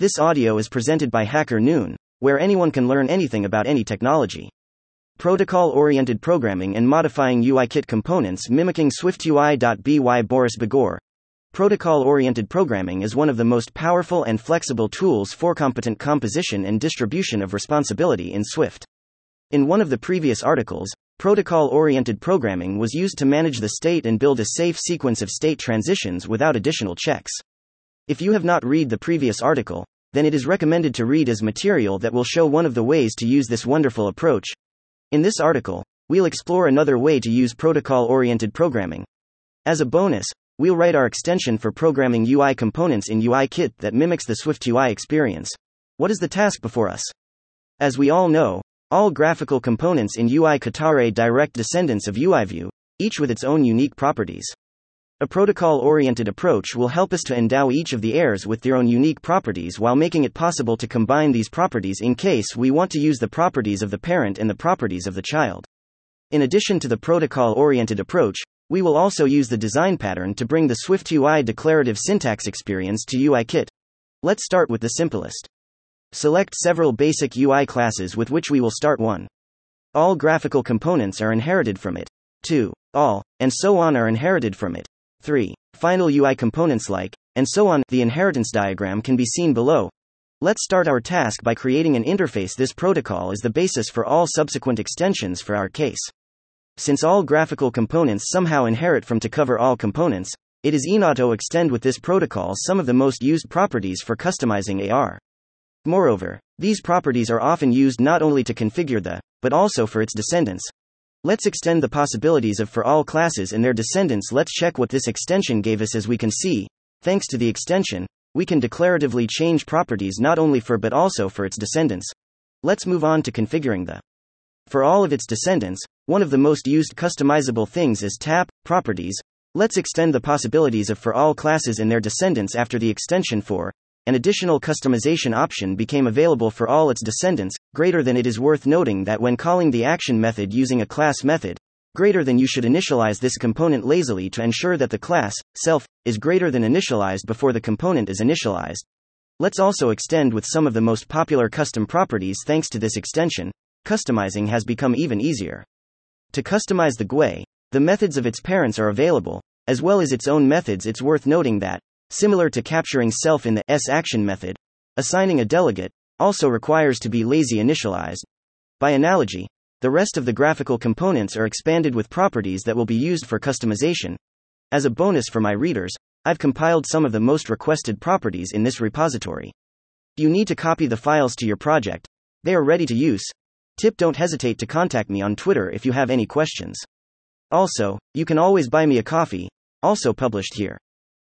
This audio is presented by Hacker Noon, where anyone can learn anything about any technology. Protocol oriented programming and modifying UIKit components mimicking SwiftUI.by Boris Bugor. Protocol oriented programming is one of the most powerful and flexible tools for competent composition and distribution of responsibility in Swift. In one of the previous articles, protocol oriented programming was used to manage the state and build a safe sequence of state transitions without additional checks. If you have not read the previous article, then it is recommended to read as material that will show one of the ways to use this wonderful approach. In this article, we'll explore another way to use protocol oriented programming. As a bonus, we'll write our extension for programming UI components in UIKit that mimics the Swift UI experience. What is the task before us? As we all know, all graphical components in UI Kit are direct descendants of UIView, each with its own unique properties. A protocol oriented approach will help us to endow each of the heirs with their own unique properties while making it possible to combine these properties in case we want to use the properties of the parent and the properties of the child. In addition to the protocol oriented approach, we will also use the design pattern to bring the Swift UI declarative syntax experience to UIKit. Let's start with the simplest. Select several basic UI classes with which we will start 1. All graphical components are inherited from it. 2. All, and so on are inherited from it. 3. Final UI components like, and so on. The inheritance diagram can be seen below. Let's start our task by creating an interface. This protocol is the basis for all subsequent extensions for our case. Since all graphical components somehow inherit from to cover all components, it is Enoto extend with this protocol some of the most used properties for customizing AR. Moreover, these properties are often used not only to configure the, but also for its descendants, Let's extend the possibilities of for all classes and their descendants. Let's check what this extension gave us as we can see. Thanks to the extension, we can declaratively change properties not only for but also for its descendants. Let's move on to configuring the for all of its descendants, one of the most used customizable things is tap properties. Let's extend the possibilities of for all classes and their descendants after the extension for an additional customization option became available for all its descendants, greater than it is worth noting that when calling the action method using a class method, greater than you should initialize this component lazily to ensure that the class, self, is greater than initialized before the component is initialized. Let's also extend with some of the most popular custom properties thanks to this extension, customizing has become even easier. To customize the GUI, the methods of its parents are available, as well as its own methods. It's worth noting that, Similar to capturing self in the S action method, assigning a delegate also requires to be lazy initialized. By analogy, the rest of the graphical components are expanded with properties that will be used for customization. As a bonus for my readers, I've compiled some of the most requested properties in this repository. You need to copy the files to your project. They are ready to use. Tip don't hesitate to contact me on Twitter if you have any questions. Also, you can always buy me a coffee, also published here.